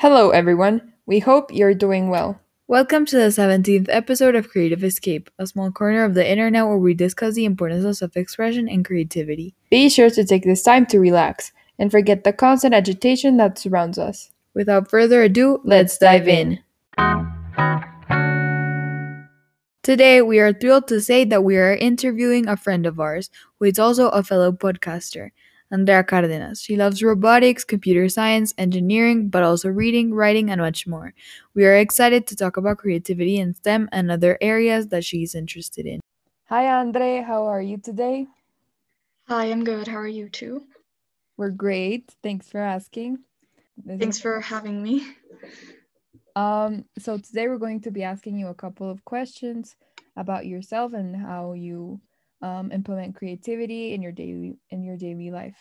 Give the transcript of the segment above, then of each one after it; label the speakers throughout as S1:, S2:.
S1: Hello, everyone. We hope you're doing well.
S2: Welcome to the 17th episode of Creative Escape, a small corner of the internet where we discuss the importance of self expression and creativity.
S1: Be sure to take this time to relax and forget the constant agitation that surrounds us.
S2: Without further ado, let's dive in. Today, we are thrilled to say that we are interviewing a friend of ours who is also a fellow podcaster. Andrea Cardenas. She loves robotics, computer science, engineering, but also reading, writing, and much more. We are excited to talk about creativity in STEM and other areas that she's interested in.
S1: Hi, Andre. How are you today?
S3: Hi, I'm good. How are you too?
S1: We're great. Thanks for asking.
S3: Thanks for having me.
S1: Um, so today we're going to be asking you a couple of questions about yourself and how you um, implement creativity in your daily in your daily life.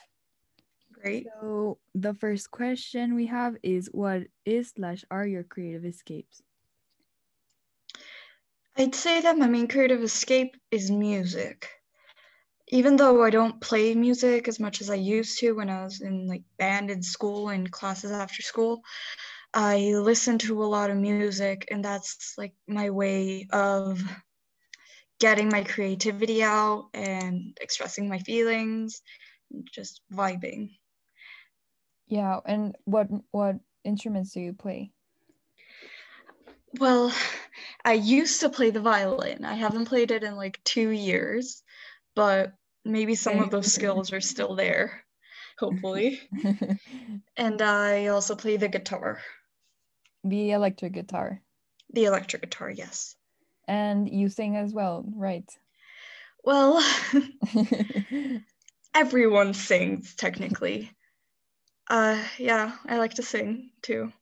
S3: Great.
S2: So the first question we have is what is slash are your creative escapes?
S3: I'd say that my main creative escape is music. Even though I don't play music as much as I used to when I was in like band in school and classes after school, I listen to a lot of music and that's like my way of getting my creativity out and expressing my feelings, just vibing.
S1: Yeah, and what what instruments do you play?
S3: Well, I used to play the violin. I haven't played it in like 2 years, but maybe some of those skills are still there, hopefully. and I also play the guitar.
S1: The electric guitar.
S3: The electric guitar, yes
S1: and you sing as well, right?
S3: Well, everyone sings technically. Uh yeah, I like to sing too.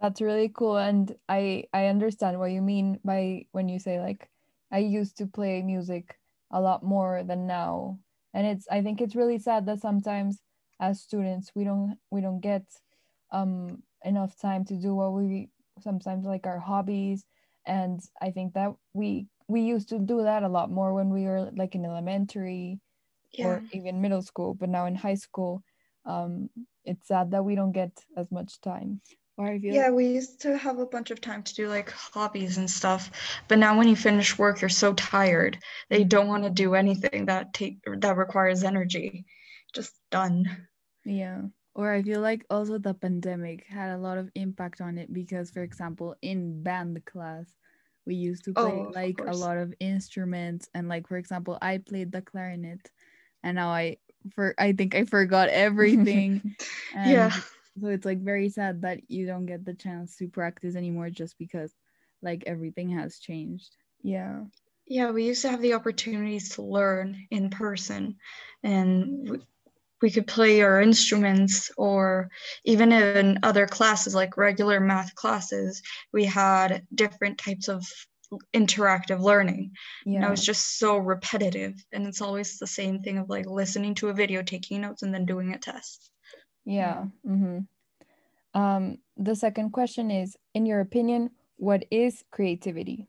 S1: That's really cool and I I understand what you mean by when you say like I used to play music a lot more than now. And it's I think it's really sad that sometimes as students we don't we don't get um enough time to do what we sometimes like our hobbies and i think that we we used to do that a lot more when we were like in elementary yeah. or even middle school but now in high school um it's sad that we don't get as much time.
S3: Or I feel yeah we used to have a bunch of time to do like hobbies and stuff but now when you finish work you're so tired that you don't want to do anything that take that requires energy. Just done.
S2: Yeah or I feel like also the pandemic had a lot of impact on it because, for example, in band class, we used to play oh, like a lot of instruments and like for example, I played the clarinet and now I for I think I forgot everything.
S3: yeah.
S2: So it's like very sad that you don't get the chance to practice anymore just because like everything has changed.
S1: Yeah.
S3: Yeah, we used to have the opportunities to learn in person and we could play our instruments or even in other classes like regular math classes we had different types of interactive learning yeah. and it was just so repetitive and it's always the same thing of like listening to a video taking notes and then doing a test
S1: yeah mm-hmm. um, the second question is in your opinion what is creativity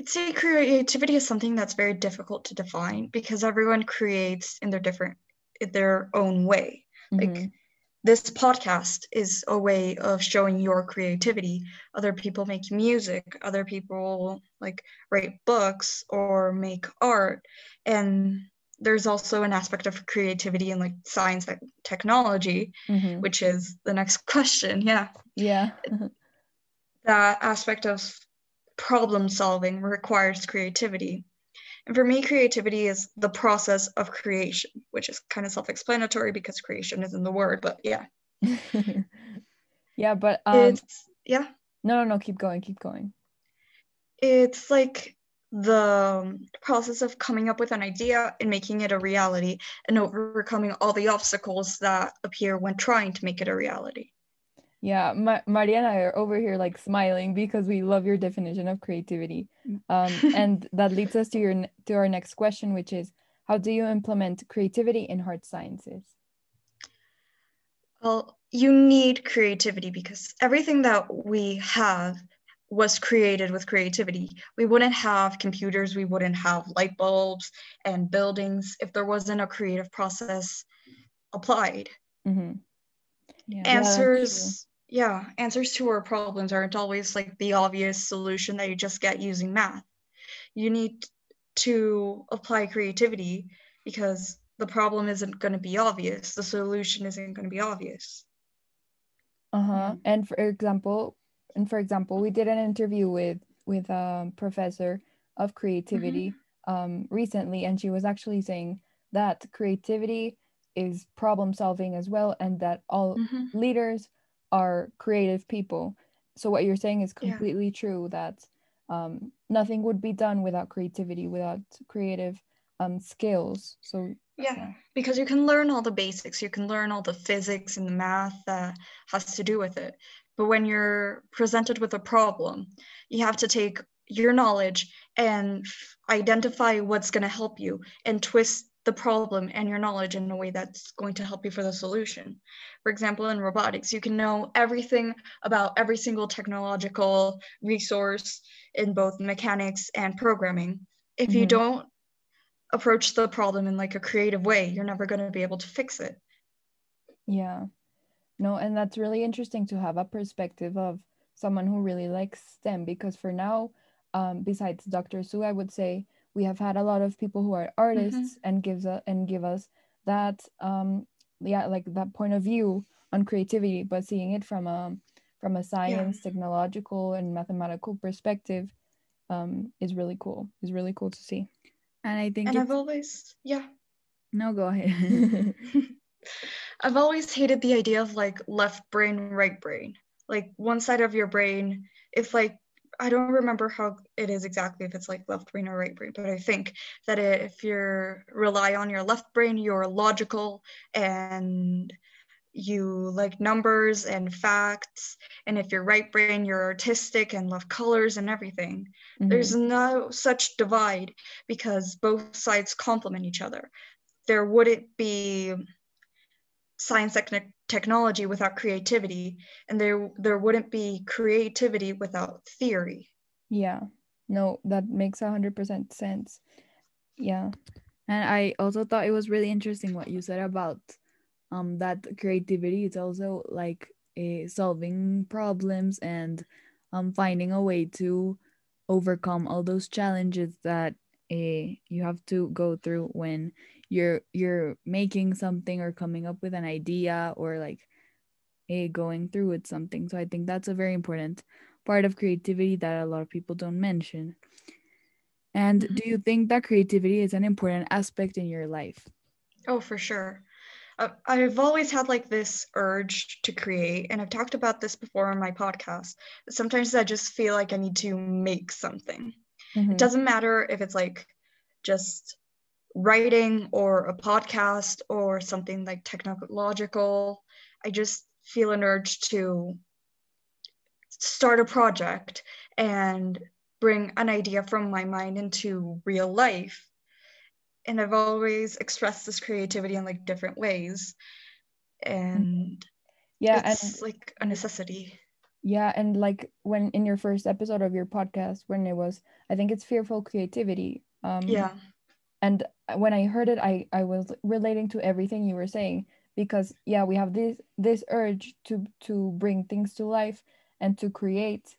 S3: I'd say creativity is something that's very difficult to define because everyone creates in their different in their own way. Mm-hmm. Like this podcast is a way of showing your creativity. Other people make music, other people like write books or make art. And there's also an aspect of creativity in like science and technology, mm-hmm. which is the next question. Yeah.
S1: Yeah.
S3: that aspect of problem solving requires creativity. And for me, creativity is the process of creation, which is kind of self explanatory because creation is in the word, but yeah.
S1: yeah, but um,
S3: it's, yeah.
S1: No, no, no, keep going, keep going.
S3: It's like the process of coming up with an idea and making it a reality and overcoming all the obstacles that appear when trying to make it a reality.
S1: Yeah, Ma- Maria and I are over here like smiling because we love your definition of creativity. Mm. Um, and that leads us to your to our next question, which is how do you implement creativity in hard sciences?
S3: Well, you need creativity because everything that we have was created with creativity. We wouldn't have computers, we wouldn't have light bulbs and buildings if there wasn't a creative process applied.
S1: Mm-hmm.
S3: yeah. answers yeah, answers to our problems aren't always like the obvious solution that you just get using math. You need to apply creativity because the problem isn't going to be obvious. The solution isn't going to be obvious.
S1: Uh-huh. And for example, and for example, we did an interview with with a professor of creativity mm-hmm. um, recently, and she was actually saying that creativity is problem solving as well, and that all mm-hmm. leaders are creative people. So what you're saying is completely yeah. true that um, nothing would be done without creativity, without creative um, skills. So
S3: yeah, yeah, because you can learn all the basics, you can learn all the physics and the math that has to do with it. But when you're presented with a problem, you have to take your knowledge and identify what's going to help you and twist the problem and your knowledge in a way that's going to help you for the solution. For example, in robotics, you can know everything about every single technological resource in both mechanics and programming. If mm-hmm. you don't approach the problem in like a creative way, you're never going to be able to fix it.
S1: Yeah. No, and that's really interesting to have a perspective of someone who really likes STEM because for now, um, besides Dr. Sue, I would say we have had a lot of people who are artists mm-hmm. and gives a, and give us that um yeah like that point of view on creativity but seeing it from a from a science yeah. technological and mathematical perspective um is really cool. Is really cool to see.
S2: And i think
S3: and i've always yeah.
S2: No go ahead.
S3: I've always hated the idea of like left brain right brain. Like one side of your brain if like I don't remember how it is exactly if it's like left brain or right brain, but I think that if you rely on your left brain, you're logical and you like numbers and facts. And if you're right brain, you're artistic and love colors and everything. Mm-hmm. There's no such divide because both sides complement each other. There wouldn't be science technology without creativity and there there wouldn't be creativity without theory.
S1: Yeah. No that makes a hundred percent sense. Yeah.
S2: And i also thought it was really interesting what you said about um that creativity is also like a solving problems and um finding a way to overcome all those challenges that a you have to go through when you're you're making something or coming up with an idea or like a going through with something so i think that's a very important part of creativity that a lot of people don't mention and mm-hmm. do you think that creativity is an important aspect in your life
S3: oh for sure uh, I've always had like this urge to create, and I've talked about this before on my podcast. Sometimes I just feel like I need to make something. Mm-hmm. It doesn't matter if it's like just writing or a podcast or something like technological. I just feel an urge to start a project and bring an idea from my mind into real life. And I've always expressed this creativity in like different ways. And yeah, it's and, like a necessity.
S1: Yeah, and like when in your first episode of your podcast, when it was, I think it's fearful creativity. Um,
S3: yeah
S1: and when i heard it i i was relating to everything you were saying because yeah we have this this urge to to bring things to life and to create.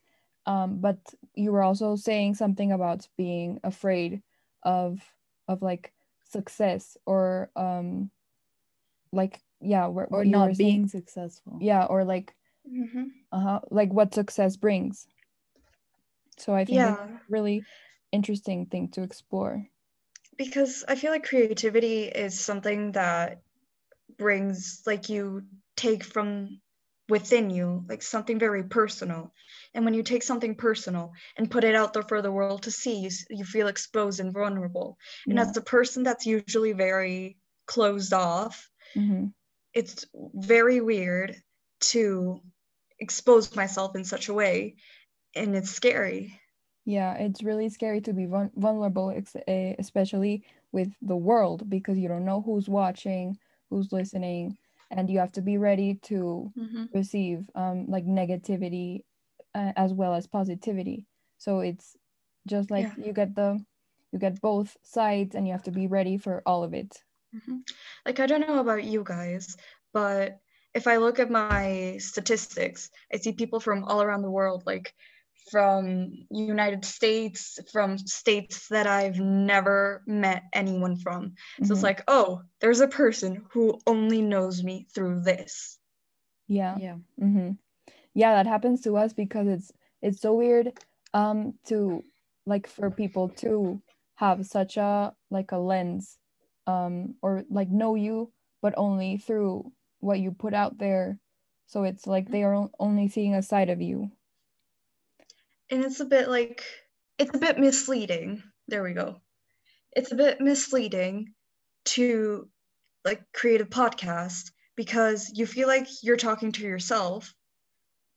S1: Um, but you were also saying something about being afraid of of like success or um like yeah
S2: or not being saying, successful.
S1: Yeah or like mm-hmm. uh-huh like what success brings. So i think yeah. it's really interesting thing to explore
S3: because I feel like creativity is something that brings like you take from within you, like something very personal. And when you take something personal and put it out there for the world to see, you, you feel exposed and vulnerable. And as a person that's usually very closed off, mm-hmm. it's very weird to expose myself in such a way. And it's scary
S1: yeah it's really scary to be vulnerable eh, especially with the world because you don't know who's watching who's listening and you have to be ready to mm-hmm. receive um, like negativity uh, as well as positivity so it's just like yeah. you get the you get both sides and you have to be ready for all of it
S3: mm-hmm. like i don't know about you guys but if I look at my statistics, I see people from all around the world, like from United States, from states that I've never met anyone from. So mm-hmm. it's like, oh, there's a person who only knows me through this.
S1: Yeah. Yeah. Mm-hmm. Yeah, that happens to us because it's it's so weird um to like for people to have such a like a lens um or like know you but only through what you put out there so it's like they are only seeing a side of you
S3: and it's a bit like it's a bit misleading. There we go. It's a bit misleading to like create a podcast because you feel like you're talking to yourself.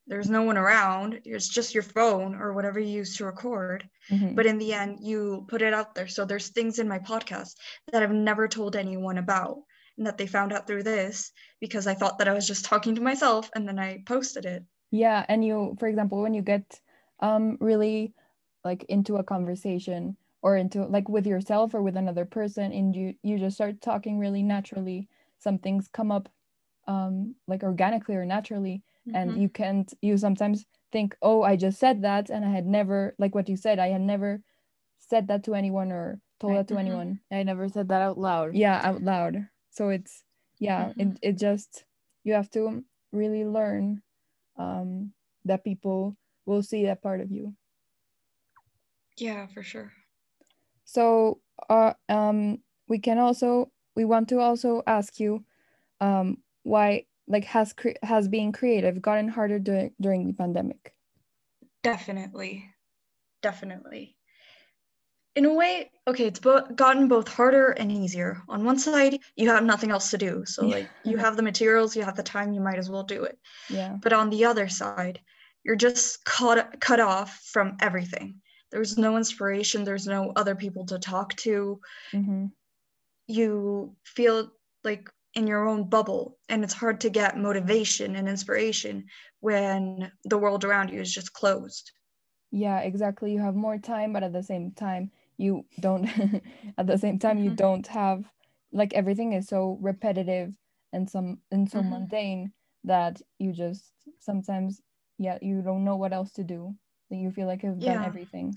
S3: There's no one around. It's just your phone or whatever you use to record. Mm-hmm. but in the end you put it out there. So there's things in my podcast that i've never told anyone about and that they found out through this because i thought that i was just talking to myself and then i posted it.
S1: Yeah and you for example when you get um really like into a conversation or into like with yourself or with another person and you you just start talking really naturally some things come up um like organically or naturally mm-hmm. and you can't you sometimes think oh i just said that and i had never like what you said i had never said that to anyone or told right. that to mm-hmm. anyone
S2: i never said that out loud
S1: yeah out loud so it's yeah mm-hmm. it, it just you have to really learn um that people will see that part of you.
S3: Yeah for sure.
S1: So uh, um we can also we want to also ask you um why like has cre- has being creative gotten harder during during the pandemic?
S3: Definitely. Definitely. In a way okay it's bo- gotten both harder and easier. On one side you have nothing else to do. So yeah. like you have the materials you have the time you might as well do it.
S1: Yeah.
S3: But on the other side you're just cut cut off from everything there's no inspiration there's no other people to talk to mm-hmm. you feel like in your own bubble and it's hard to get motivation and inspiration when the world around you is just closed
S1: yeah exactly you have more time but at the same time you don't at the same time mm-hmm. you don't have like everything is so repetitive and some and so mm-hmm. mundane that you just sometimes yeah you don't know what else to do. That you feel like you've yeah. done everything.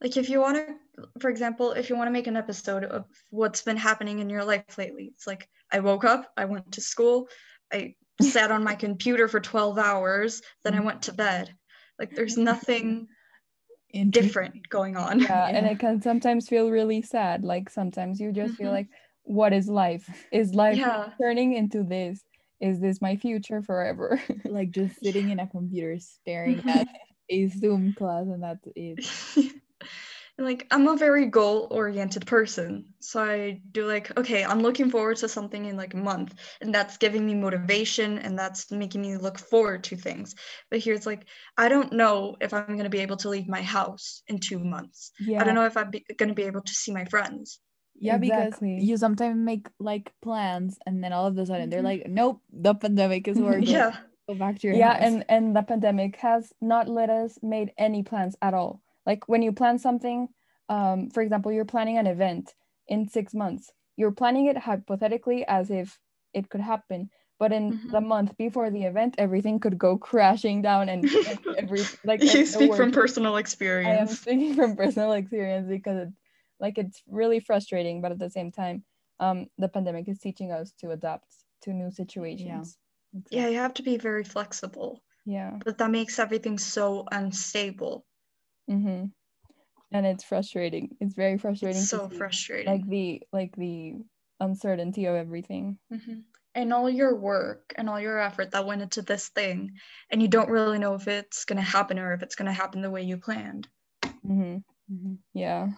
S3: Like if you want to for example if you want to make an episode of what's been happening in your life lately it's like i woke up i went to school i sat on my computer for 12 hours then i went to bed. Like there's nothing different going on.
S1: Yeah, yeah, and it can sometimes feel really sad. Like sometimes you just mm-hmm. feel like what is life? Is life yeah. turning into this is this my future forever
S2: like just sitting in a computer staring at a zoom class and that's it
S3: like I'm a very goal oriented person. So I do like, okay, I'm looking forward to something in like a month, and that's giving me motivation and that's making me look forward to things. But here it's like, I don't know if I'm going to be able to leave my house in two months. Yeah. I don't know if I'm going to be able to see my friends.
S2: Yeah, exactly. because you sometimes make like plans and then all of a sudden mm-hmm. they're like, nope, the pandemic is working.
S3: yeah.
S2: Go back to your
S1: yeah,
S2: house.
S1: and and the pandemic has not let us made any plans at all like when you plan something um, for example you're planning an event in six months you're planning it hypothetically as if it could happen but in mm-hmm. the month before the event everything could go crashing down and, and every like
S3: you speak from personal experience i am
S1: speaking from personal experience because it's like it's really frustrating but at the same time um the pandemic is teaching us to adapt to new situations
S3: yeah, exactly. yeah you have to be very flexible
S1: yeah
S3: but that makes everything so unstable
S1: Mm-hmm. And it's frustrating. It's very frustrating.
S3: It's so frustrating.
S1: Like the like the uncertainty of everything.
S3: Mm-hmm. And all your work and all your effort that went into this thing, and you don't really know if it's gonna happen or if it's gonna happen the way you planned.
S1: Mm-hmm. mm-hmm. Yeah.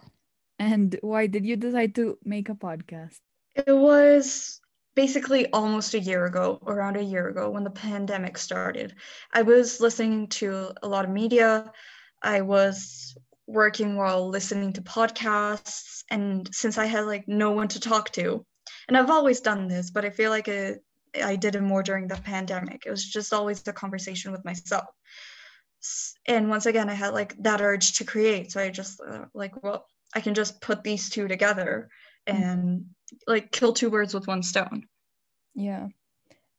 S2: And why did you decide to make a podcast?
S3: It was basically almost a year ago, around a year ago, when the pandemic started. I was listening to a lot of media. I was working while listening to podcasts and since I had like no one to talk to and I've always done this but I feel like it I did it more during the pandemic it was just always the conversation with myself and once again I had like that urge to create so I just uh, like well I can just put these two together and like kill two birds with one stone
S1: yeah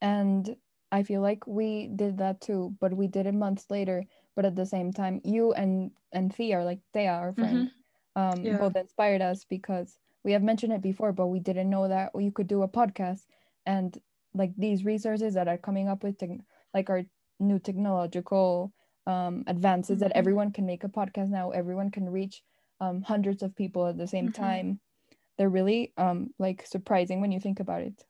S1: and I feel like we did that too, but we did it months later. But at the same time, you and and Thea, are like Thea, our friend, mm-hmm. um, yeah. both inspired us because we have mentioned it before, but we didn't know that you could do a podcast and like these resources that are coming up with te- like our new technological um, advances mm-hmm. that everyone can make a podcast now. Everyone can reach um, hundreds of people at the same mm-hmm. time. They're really um, like surprising when you think about it.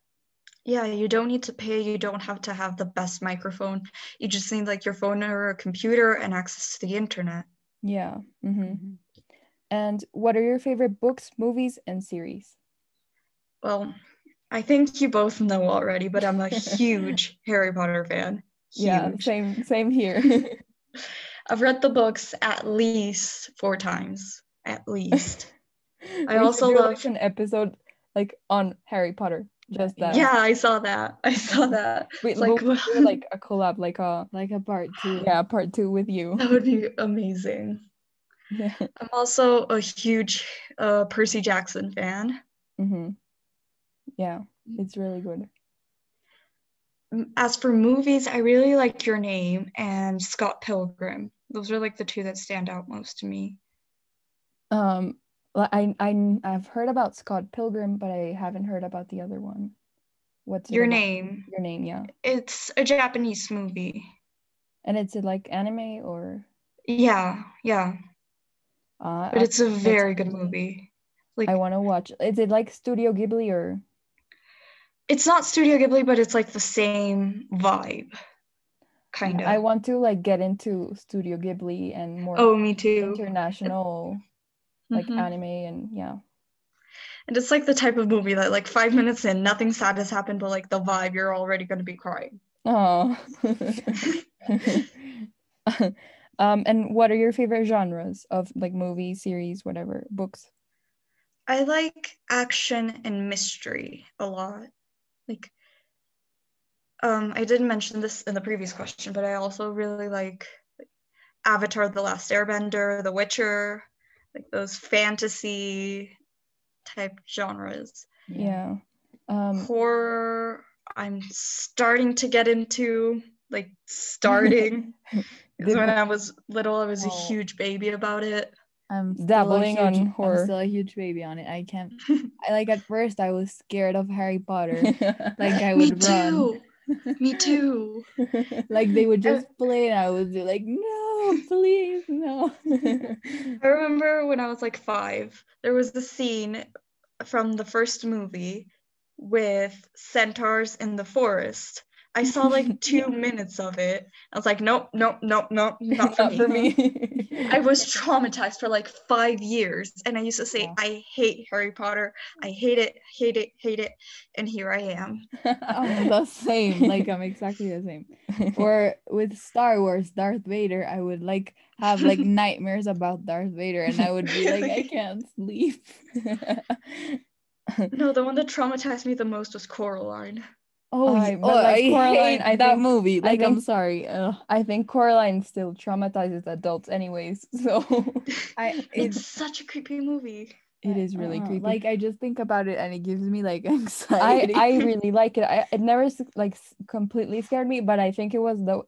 S3: Yeah, you don't need to pay. You don't have to have the best microphone. You just need like your phone or a computer and access to the internet.
S1: Yeah. Mm-hmm. mm-hmm. And what are your favorite books, movies, and series?
S3: Well, I think you both know already, but I'm a huge Harry Potter fan.
S1: Huge. Yeah, same same here.
S3: I've read the books at least four times, at least. I also love
S1: like an episode like on Harry Potter. Just that.
S3: Yeah, I saw that. I saw that.
S1: Wait, like like a collab, like a
S2: like a part two.
S1: Yeah, part two with you.
S3: That would be amazing. Yeah. I'm also a huge uh, Percy Jackson fan.
S1: Mm-hmm. Yeah, it's really good.
S3: As for movies, I really like Your Name and Scott Pilgrim. Those are like the two that stand out most to me.
S1: Um, I I I've heard about Scott Pilgrim, but I haven't heard about the other one.
S3: What's Your Name?
S1: Your Name, yeah.
S3: It's a Japanese movie.
S1: And it's like anime or?
S3: Yeah, yeah. Uh, but it's a very good movie.
S1: Like I want to watch. Is it like Studio Ghibli or?
S3: It's not Studio Ghibli, but it's like the same vibe, kind of.
S1: I want to like get into Studio Ghibli and more.
S3: Oh, me too.
S1: International, like mm-hmm. anime and yeah.
S3: And it's like the type of movie that like five minutes in, nothing sad has happened, but like the vibe, you're already going to be crying.
S1: Oh. um, and what are your favorite genres of like movie, series, whatever, books?
S3: I like action and mystery a lot. Like, um, I did mention this in the previous question, but I also really like, like Avatar: The Last Airbender, The Witcher, like those fantasy type genres.
S1: Yeah.
S3: Um, Horror, I'm starting to get into like starting. Because when I was little, I was oh. a huge baby about it.
S2: I'm dabbling huge, on horror. I'm still a huge baby on it. I can't. I like at first I was scared of Harry Potter. like I would
S3: Me
S2: run.
S3: Too. Me too.
S2: like they would just play, and I would be like, "No, please, no."
S3: I remember when I was like five, there was the scene from the first movie with centaurs in the forest, I saw like two minutes of it. I was like, nope, nope, nope, nope, not for not me. For me. I was traumatized for like five years. And I used to say, yeah. I hate Harry Potter. I hate it, hate it, hate it. And here I am.
S2: I'm oh, the same. Like I'm exactly the same. or with Star Wars, Darth Vader, I would like have like nightmares about Darth Vader and I would be like, I can't sleep.
S3: no, the one that traumatized me the most was Coraline.
S1: Oh, I, oh, like I Coraline, I that think, movie. Like, think, I'm sorry. Ugh. I think Coraline still traumatizes adults, anyways. So,
S3: I it's such a creepy movie.
S1: It is really uh, creepy.
S2: Like I just think about it and it gives me like anxiety.
S1: I I really like it. I it never like completely scared me, but I think it was the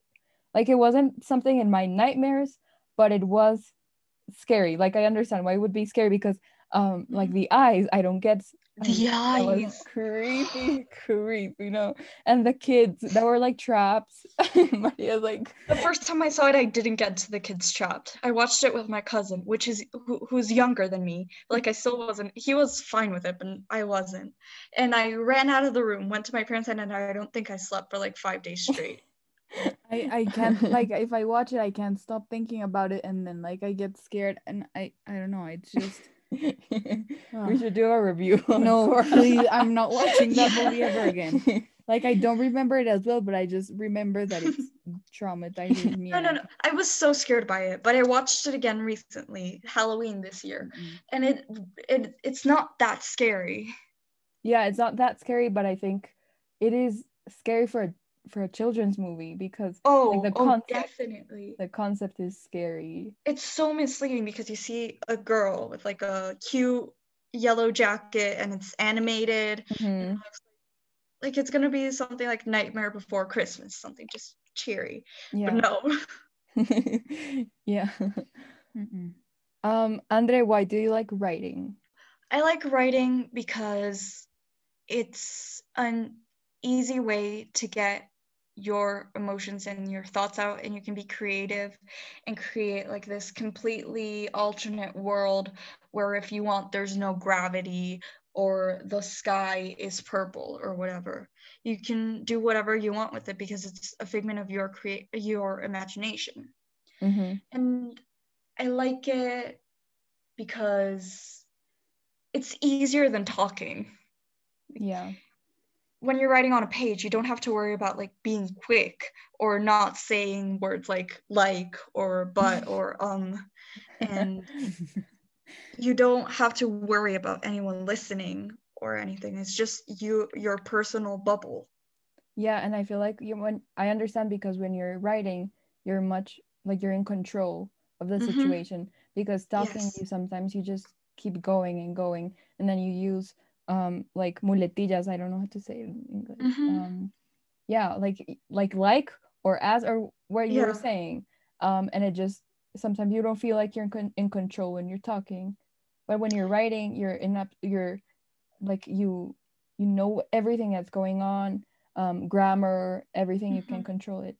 S1: like it wasn't something in my nightmares, but it was scary. Like I understand why it would be scary because um like the eyes I don't get
S3: the eyes.
S1: creepy creepy you know? And the kids that were like traps. Maria's like
S3: the first time i saw it i didn't get to the kids trapped. I watched it with my cousin which is who, who's younger than me. Like i still wasn't he was fine with it but i wasn't. And i ran out of the room went to my parents and i don't think i slept for like five days straight.
S2: I, I can't like if I watch it I can't stop thinking about it and then like I get scared and I I don't know it's just
S1: we should do a review.
S2: No, please, I'm not watching that movie ever again. Like I don't remember it as well, but I just remember that it's traumatizing me.
S3: No, no, no. I was so scared by it, but I watched it again recently, Halloween this year, mm-hmm. and it it it's not that scary.
S1: Yeah, it's not that scary, but I think it is scary for a for a children's movie because
S3: oh, like, the oh, concept, definitely
S1: the concept is scary
S3: it's so misleading because you see a girl with like a cute yellow jacket and it's animated
S1: mm-hmm.
S3: like it's gonna be something like Nightmare Before Christmas, something just cheery. Yeah. But
S1: no. yeah. Mm-mm. Um, Andre, why do you like writing?
S3: I like writing because it's an easy way to get your emotions and your thoughts out and you can be creative and create like this completely alternate world where if you want there's no gravity or the sky is purple or whatever. You can do whatever you want with it because it's a figment of your create your imagination. Mm-hmm. and i like it because it's easier than talking.
S1: Yeah
S3: when you're writing on a page, you don't have to worry about like being quick or not saying words like like or but or um and you don't have to worry about anyone listening or anything. It's just you your personal bubble.
S1: Yeah, and I feel like you when I understand because when you're writing, you're much like you're in control of the mm-hmm. situation because talking yes. you sometimes you just keep going and going and then you use um like muletillas i don't know how to say it in english mm-hmm. um yeah like like like or as or what you yeah. were saying um and it just sometimes you don't feel like you're in, con- in control when you're talking but when you're writing you're in up you're like you you know everything that's going on um grammar everything mm-hmm. you can mm-hmm. control it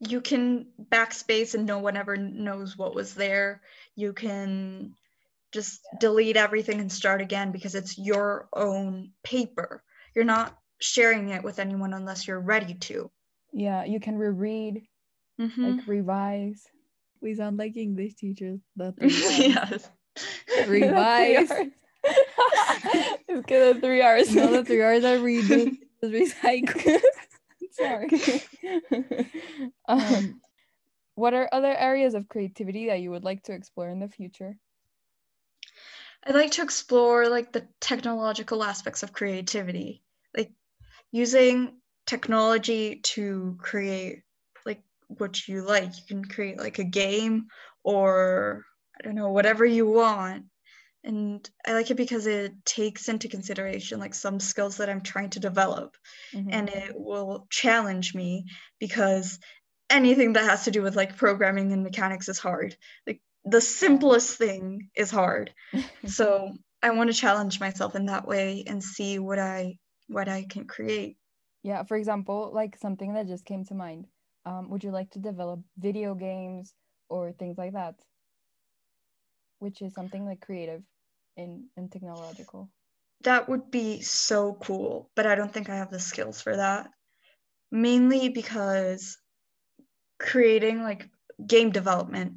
S3: you can backspace and no one ever knows what was there you can just delete everything and start again because it's your own paper. You're not sharing it with anyone unless you're ready to.
S1: Yeah, you can reread, mm-hmm. like revise.
S2: We sound like English teachers. The yes. Revise.
S1: it's good at three hours.
S2: No, the three hours I read the recycle.
S1: Sorry. um, what are other areas of creativity that you would like to explore in the future?
S3: I like to explore like the technological aspects of creativity, like using technology to create like what you like. You can create like a game or I don't know, whatever you want. And I like it because it takes into consideration like some skills that I'm trying to develop mm-hmm. and it will challenge me because anything that has to do with like programming and mechanics is hard. Like the simplest thing is hard. so I want to challenge myself in that way and see what I what I can create.
S1: Yeah, for example, like something that just came to mind. Um, would you like to develop video games or things like that? Which is something like creative in and technological.
S3: That would be so cool, but I don't think I have the skills for that. Mainly because creating like game development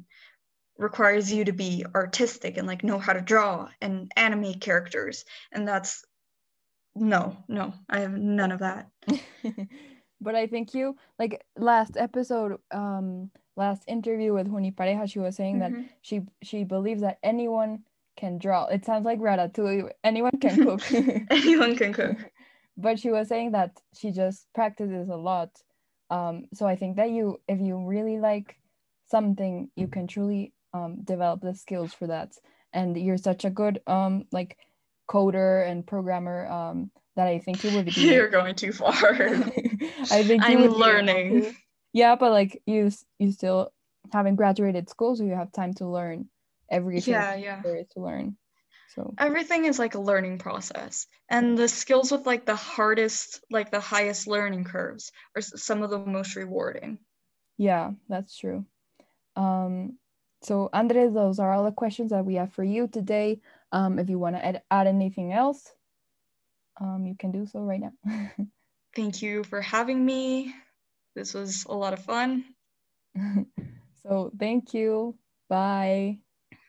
S3: requires you to be artistic and like know how to draw and animate characters. And that's no no i have none of that.
S1: But i think you like last episode um last interview with Juni Pareja she was saying mm-hmm. that she she believes that anyone can draw. It sounds like ratatouille. Anyone can cook.
S3: Anyone can cook.
S1: But she was saying that she just practices a lot. Um so i think that you if you really like something you can truly um, develop the skills for that. And you're such a good um like coder and programmer um that I think you would be
S3: you're going too far. I think I'm learning.
S1: yeah but like you you still haven't graduated school so you have time to learn everything
S3: yeah yeah.
S1: there is to learn. So.
S3: Everything is like a learning process. And the skills with like the hardest like the highest learning curves are some of the most rewarding.
S1: Yeah that's true. Um so, Andres, those are all the questions that we have for you today. Um, if you want to add, add anything else, um, you can do so right now.
S3: Thank you for having me. This was a lot of fun.
S1: so, thank you. Bye.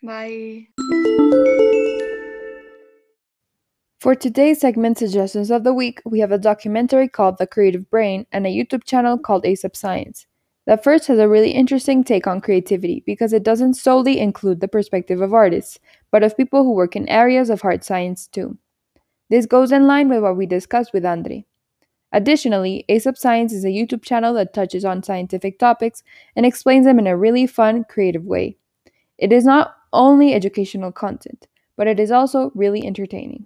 S3: Bye.
S2: For today's segment suggestions of the week, we have a documentary called The Creative Brain and a YouTube channel called ASAP Science. The first has a really interesting take on creativity because it doesn't solely include the perspective of artists, but of people who work in areas of hard science too. This goes in line with what we discussed with Andre. Additionally, ASAP Science is a YouTube channel that touches on scientific topics and explains them in a really fun, creative way. It is not only educational content, but it is also really entertaining.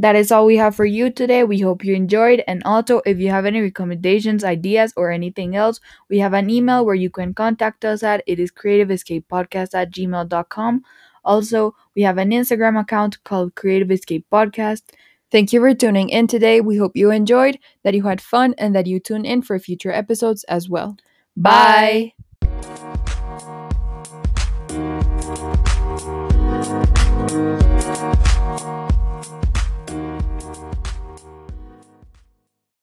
S2: That is all we have for you today. We hope you enjoyed. And also, if you have any recommendations, ideas, or anything else, we have an email where you can contact us at. It is creativeescapepodcast at gmail.com. Also, we have an Instagram account called Creative Escape Podcast.
S1: Thank you for tuning in today. We hope you enjoyed, that you had fun, and that you tune in for future episodes as well.
S2: Bye.
S1: Bye.